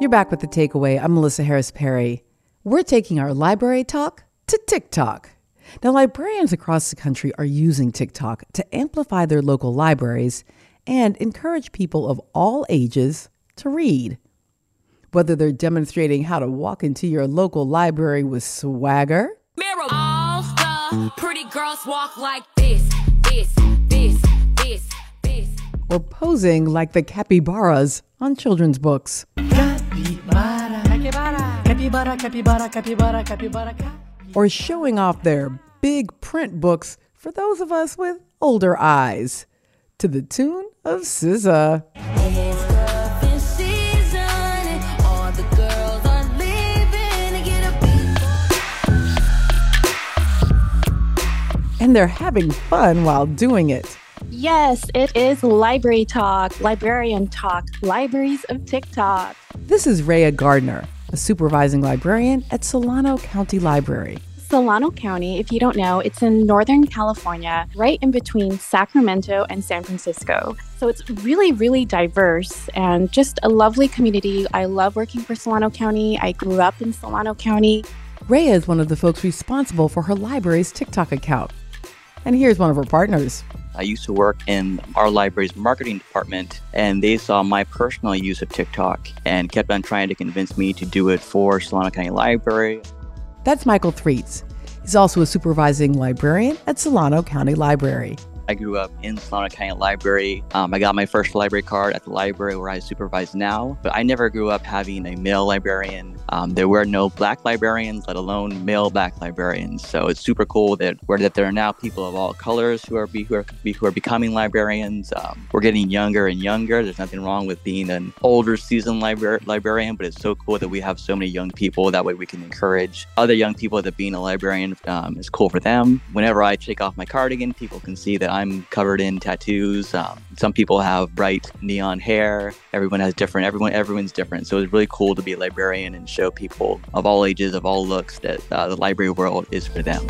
You're back with the takeaway. I'm Melissa Harris Perry. We're taking our library talk to TikTok. Now, librarians across the country are using TikTok to amplify their local libraries and encourage people of all ages to read. Whether they're demonstrating how to walk into your local library with swagger, All the pretty girls walk like this, this. Or posing like the capybaras on children's books. Capybara, capybara, capybara, capybara, capybara. or showing off their big print books for those of us with older eyes to the tune of SZA. It's cuffing season and all the girls are leaving to get a beat. And they're having fun while doing it. Yes, it is library talk, librarian talk, libraries of TikTok. This is Rhea Gardner, a supervising librarian at Solano County Library. Solano County, if you don't know, it's in Northern California, right in between Sacramento and San Francisco. So it's really, really diverse and just a lovely community. I love working for Solano County. I grew up in Solano County. Rhea is one of the folks responsible for her library's TikTok account. And here's one of her partners. I used to work in our library's marketing department, and they saw my personal use of TikTok and kept on trying to convince me to do it for Solano County Library. That's Mychal Threets. He's also a supervising librarian at Solano County Library. I grew up in Solano County Library. Um, I got my first library card at the library where I supervise now, but I never grew up having a male librarian. Um, there were no black librarians, let alone male black librarians. So it's super cool that where that there are now people of all colors who are be, who are, who are becoming librarians. Um, we're getting younger and younger. There's nothing wrong with being an older seasoned libra- librarian, but it's so cool that we have so many young people. That way we can encourage other young people that being a librarian um, is cool for them. Whenever I take off my cardigan, people can see that covered in tattoos. Um, some people have bright neon hair. Everyone has different. Everyone everyone's different. So it's really cool to be a librarian and show people of all ages, of all looks, that uh, the library world is for them.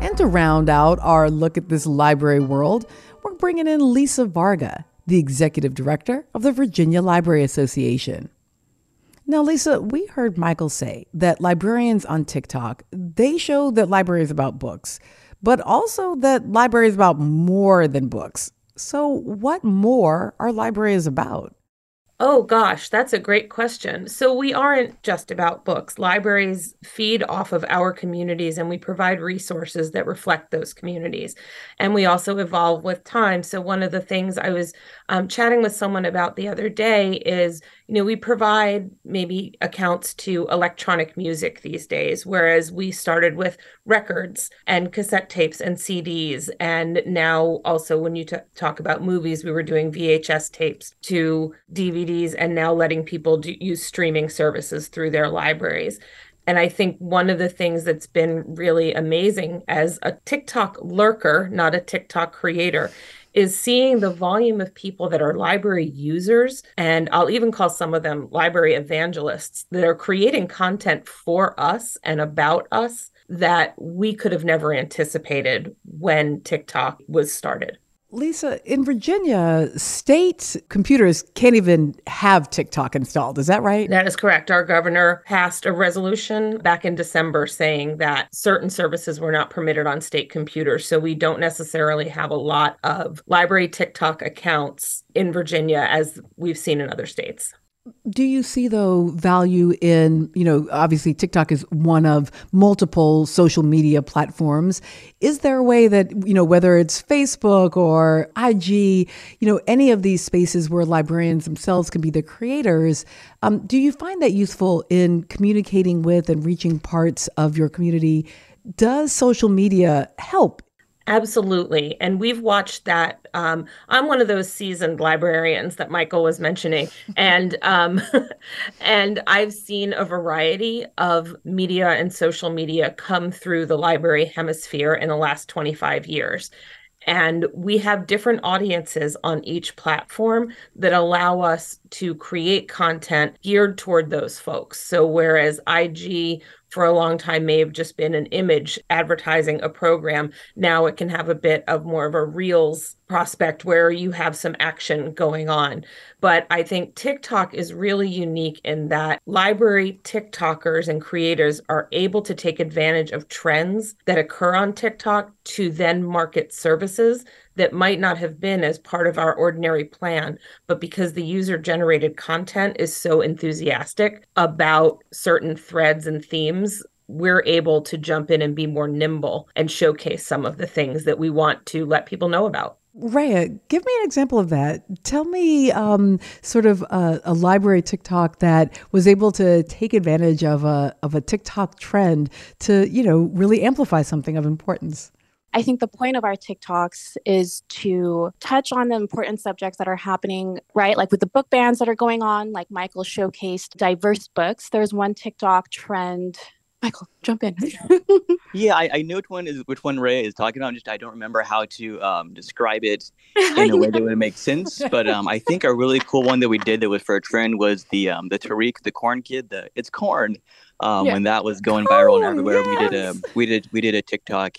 And to round out our look at this library world, we're bringing in Lisa Varga, the executive director of the Virginia Library Association. Now, Lisa, we heard Mychal say that librarians on TikTok, they show that library is about books, but also that library is about more than books. So, what more are libraries about? Oh gosh, that's a great question. So we aren't just about books. Libraries feed off of our communities and we provide resources that reflect those communities. And we also evolve with time. So one of the things I was um, chatting with someone about the other day is, you know, we provide maybe accounts to electronic music these days, whereas we started with records and cassette tapes and CDs. And now also when you t- talk about movies, we were doing VHS tapes to And now letting people do, use streaming services through their libraries. And I think one of the things that's been really amazing as a TikTok lurker, not a TikTok creator, is seeing the volume of people that are library users. And I'll even call some of them library evangelists that are creating content for us and about us that we could have never anticipated when TikTok was started. Lisa, in Virginia, state computers can't even have TikTok installed. Is that right? That is correct. Our governor passed a resolution back in December saying that certain services were not permitted on state computers. So we don't necessarily have a lot of library TikTok accounts in Virginia as we've seen in other states. Do you see though value in, you know, obviously TikTok is one of multiple social media platforms. Is there a way that, you know, whether it's Facebook or IG, you know, any of these spaces where librarians themselves can be the creators, um, do you find that useful in communicating with and reaching parts of your community? Does social media help Absolutely. And we've watched that. Um, I'm one of those seasoned librarians that Mychal was mentioning. And um, and I've seen a variety of media and social media come through the library hemisphere in the last 25 years. And we have different audiences on each platform that allow us to create content geared toward those folks. So, whereas IG for a long time may have just been an image advertising a program. Now it can have a bit of more of a reels prospect where you have some action going on. But I think TikTok is really unique in that library TikTokers and creators are able to take advantage of trends that occur on TikTok to then market services that might not have been as part of our ordinary plan. But because the user generated content is so enthusiastic about certain threads and themes, we're able to jump in and be more nimble and showcase some of the things that we want to let people know about. Rhea, give me an example of that. Tell me um, sort of a, a library TikTok that was able to take advantage of a of a TikTok trend to, you know, really amplify something of importance. I think the point of our TikToks is to touch on the important subjects that are happening, right? Like with the book bans that are going on, like Mychal showcased diverse books. There's one TikTok trend. Mychal, jump in. Yeah, I, I know which one is which one Ray is talking about. Just I don't remember how to um, describe it in a way that would make sense. But um, I think a really cool one that we did that was for a trend was the um, the Tariq the corn kid. The it's corn. Um, Yeah. When that was going viral and Corn, everywhere, we did a we did we did a TikTok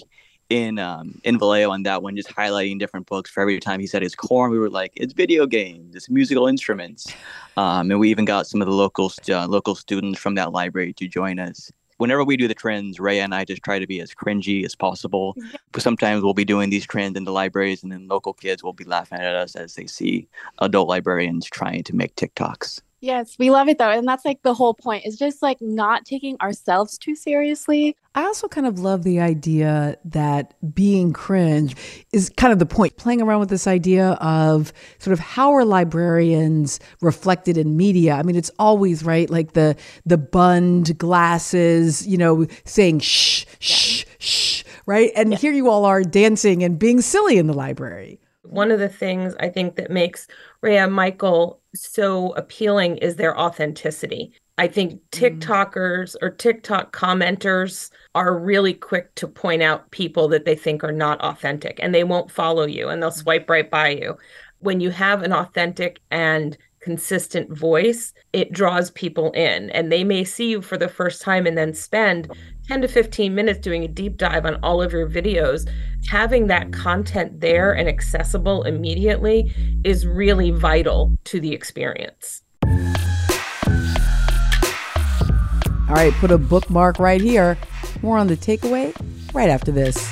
in um in Vallejo on that one, just highlighting different books. For every time he said it's corn, we were like it's video games, it's musical instruments, um, and we even got some of the local uh, local students from that library to join us whenever we do the trends, Ray and I just try to be as cringy as possible. But sometimes we'll be doing these trends in the libraries, and then local kids will be laughing at us as they see adult librarians trying to make TikToks. Yes, we love it though. And that's like the whole point is just like not taking ourselves too seriously. I also kind of love the idea that being cringe is kind of the point, playing around with this idea of sort of how are librarians reflected in media. I mean, it's always right, like the the bunned glasses, you know, saying shh, shh, shh, right? And here you all are dancing and being silly in the library. One of the things I think that makes Rhea Mychal so appealing is their authenticity. I think mm. TikTokers or TikTok commenters are really quick to point out people that they think are not authentic and they won't follow you and they'll mm. swipe right by you. When you have an authentic and consistent voice, it draws people in and they may see you for the first time and then spend 10 to 15 minutes doing a deep dive on all of your videos. Having that content there and accessible immediately is really vital to the experience. All right, put a bookmark right here. More on the takeaway right after this.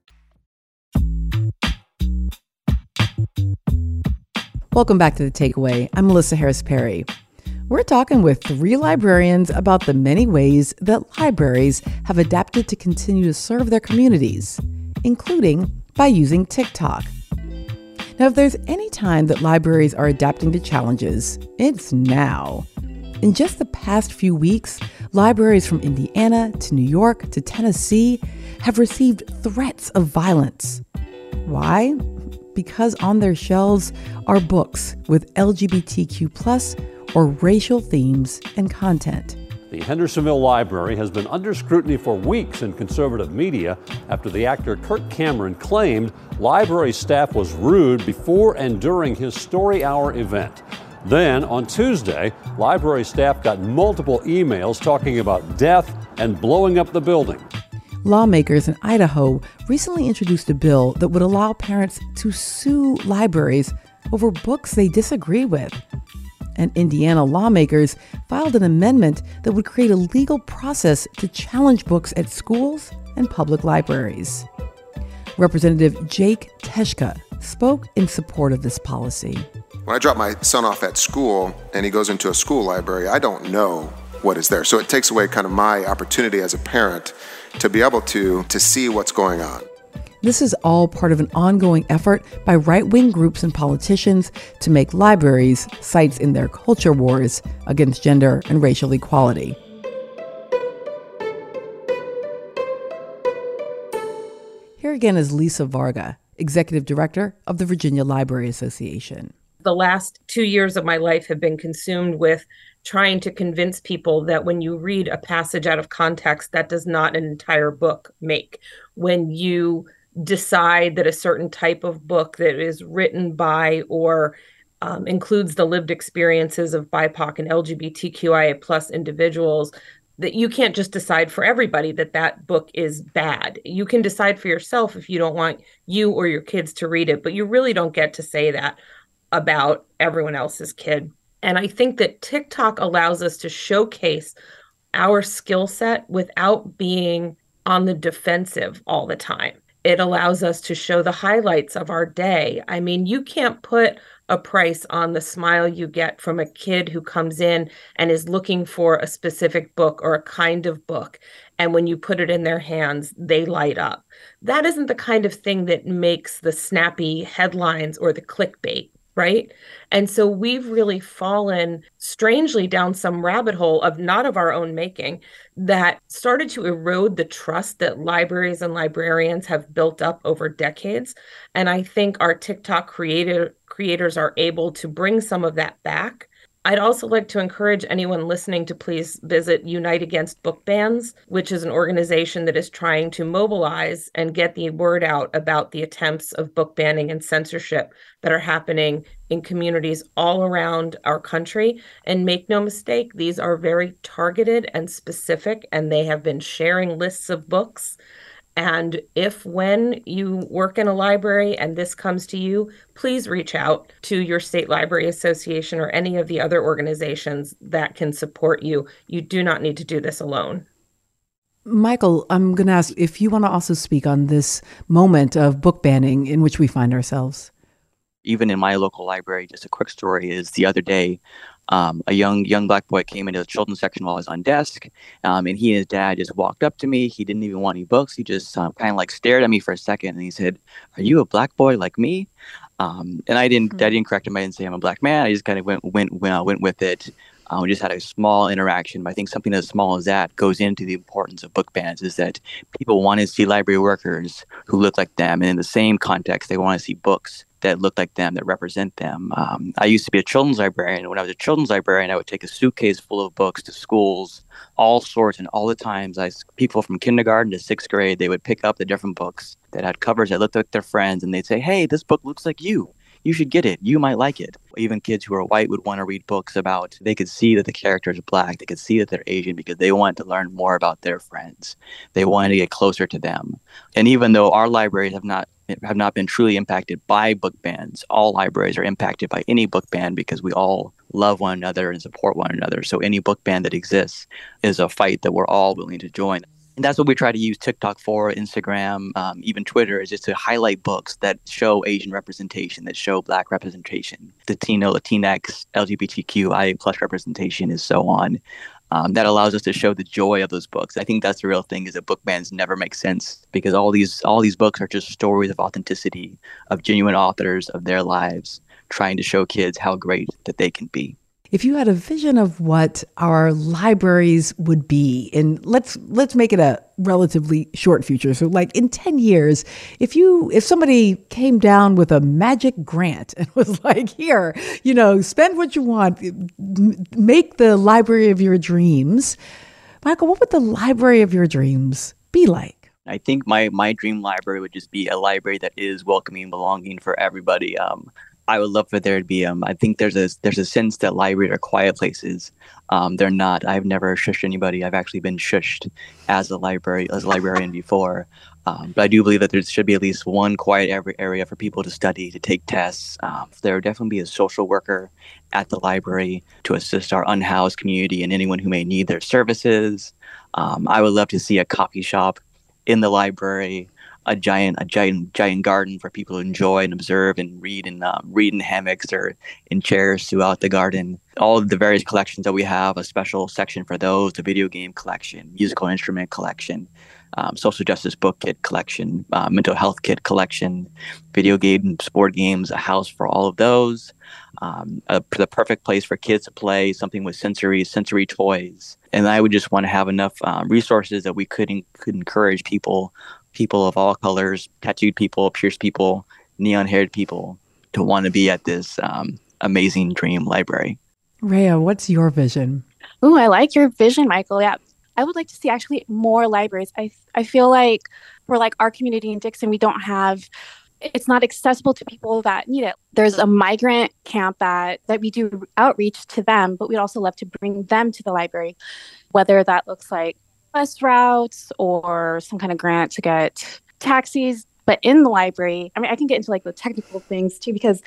Welcome back to the takeaway. I'm Melissa Harris Perry. We're talking with three librarians about the many ways that libraries have adapted to continue to serve their communities, including by using TikTok. Now, if there's any time that libraries are adapting to challenges, it's now. In just the past few weeks, libraries from Indiana to New York to Tennessee have received threats of violence. Why? Because on their shelves are books with LGBTQ plus or racial themes and content. The Hendersonville Library has been under scrutiny for weeks in conservative media after the actor Kirk Cameron claimed library staff was rude before and during his Story Hour event. Then, on Tuesday, library staff got multiple emails talking about death and blowing up the building. Lawmakers in Idaho recently introduced a bill that would allow parents to sue libraries over books they disagree with. And Indiana lawmakers filed an amendment that would create a legal process to challenge books at schools and public libraries. Representative Jake Teshka spoke in support of this policy. When I drop my son off at school and he goes into a school library, I don't know what is there. So it takes away kind of my opportunity as a parent to be able to to see what's going on. This is all part of an ongoing effort by right wing groups and politicians to make libraries sites in their culture wars against gender and racial equality. Here again is Lisa Varga, Executive Director of the Virginia Library Association. The last two years of my life have been consumed with trying to convince people that when you read a passage out of context, that does not an entire book make. When you decide that a certain type of book that is written by or um, includes the lived experiences of BIPOC and LGBTQIA plus individuals, that you can't just decide for everybody that that book is bad. You can decide for yourself if you don't want you or your kids to read it, but you really don't get to say that about everyone else's kid. And I think that TikTok allows us to showcase our skill set without being on the defensive all the time. It allows us to show the highlights of our day. I mean, you can't put a price on the smile you get from a kid who comes in and is looking for a specific book or a kind of book. And when you put it in their hands, they light up. That isn't the kind of thing that makes the snappy headlines or the clickbait right? And so we've really fallen strangely down some rabbit hole of not of our own making that started to erode the trust that libraries and librarians have built up over decades. And I think our TikTok creator creators are able to bring some of that back I'd also like to encourage anyone listening to please visit Unite Against Book Bans, which is an organization that is trying to mobilize and get the word out about the attempts of book banning and censorship that are happening in communities all around our country. And make no mistake, these are very targeted and specific, and they have been sharing lists of books and if, when you work in a library and this comes to you, please reach out to your state library association or any of the other organizations that can support you. You do not need to do this alone. Mychal, I'm going to ask if you want to also speak on this moment of book banning in which we find ourselves. Even in my local library, just a quick story is the other day, um, a young young black boy came into the children's section while I was on desk, um, and he and his dad just walked up to me. He didn't even want any books. He just um, kind of like stared at me for a second, and he said, "Are you a black boy like me?" Um, and I didn't mm-hmm. I didn't correct him. I didn't say I'm a black man. I just kind of went went went, uh, went with it. Uh, we just had a small interaction. But I think something as small as that goes into the importance of book bans is that people want to see library workers who look like them. And in the same context, they want to see books that look like them, that represent them. Um, I used to be a children's librarian. When I was a children's librarian, I would take a suitcase full of books to schools, all sorts, and all the times I people from kindergarten to sixth grade, they would pick up the different books that had covers that looked like their friends, and they'd say, "Hey, this book looks like you." You should get it. You might like it. Even kids who are white would want to read books about, they could see that the characters are black. They could see that they're Asian because they want to learn more about their friends. They wanted to get closer to them. And even though our libraries have not have not been truly impacted by book bans, all libraries are impacted by any book ban because we all love one another and support one another. So any book ban that exists is a fight that we're all willing to join. And that's what we try to use TikTok for, Instagram, um, even Twitter, is just to highlight books that show Asian representation, that show Black representation, the Latino, Latinx, LGBTQIA plus representation, and so on. Um, that allows us to show the joy of those books. I think that's the real thing: is that book bans never make sense because all these all these books are just stories of authenticity, of genuine authors of their lives, trying to show kids how great that they can be if you had a vision of what our libraries would be and let's let's make it a relatively short future so like in 10 years if you if somebody came down with a magic grant and was like here you know spend what you want make the library of your dreams mychal what would the library of your dreams be like I think my my dream library would just be a library that is welcoming, belonging for everybody. Um, I would love for there to be. Um, I think there's a there's a sense that libraries are quiet places. Um, they're not. I've never shushed anybody. I've actually been shushed as a library as a librarian before. Um, but I do believe that there should be at least one quiet area for people to study, to take tests. Um, there would definitely be a social worker at the library to assist our unhoused community and anyone who may need their services. Um, I would love to see a coffee shop in the library a giant a giant giant garden for people to enjoy and observe and read and um, read in hammocks or in chairs throughout the garden. All of the various collections that we have, a special section for those, the video game collection, musical instrument collection, um, social justice book kit collection, uh, mental health kit collection, video game, sport games, a house for all of those. Um, a, the perfect place for kids to play something with sensory sensory toys. And I would just want to have enough um, resources that we could en- could encourage people, people of all colors, tattooed people, pierced people, neon haired people, to want to be at this um, amazing dream library. Rhea, what's your vision? Oh, I like your vision, Mychal. Yeah. I would like to see actually more libraries. I I feel like for like our community in Dixon, we don't have it's not accessible to people that need it. There's a migrant camp that that we do outreach to them, but we'd also love to bring them to the library, whether that looks like bus routes or some kind of grant to get taxis. But in the library, I mean, I can get into like the technical things too, because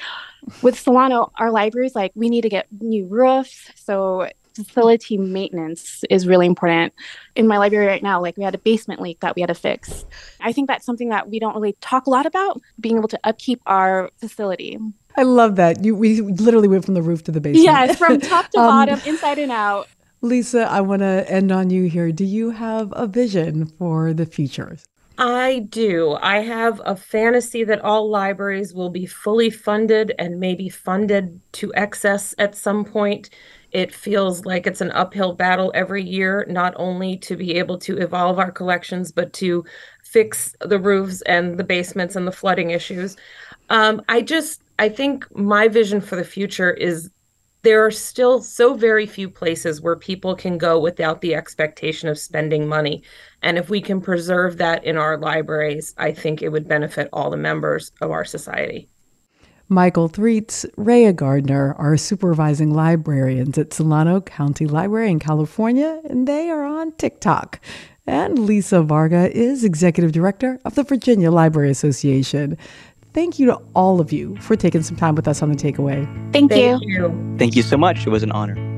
with Solano, our libraries, like we need to get new roofs. So facility maintenance is really important. In my library right now, like we had a basement leak that we had to fix. I think that's something that we don't really talk a lot about, being able to upkeep our facility. I love that. You we literally went from the roof to the basement. Yes, from top to Um, bottom, inside and out. Lisa, I want to end on you here. Do you have a vision for the future? I do. I have a fantasy that all libraries will be fully funded and maybe funded to excess at some point. It feels like it's an uphill battle every year, not only to be able to evolve our collections, but to fix the roofs and the basements and the flooding issues. Um, I just, I think my vision for the future is there are still so very few places where people can go without the expectation of spending money. And if we can preserve that in our libraries, I think it would benefit all the members of our society. Mychal Threets, Rhea Gardner are supervising librarians at Solano County Library in California, and they are on TikTok. And Lisa Varga is executive director of the Virginia Library Association. Thank you to all of you for taking some time with us on the takeaway. Thank, Thank you. you. Thank you so much. It was an honor.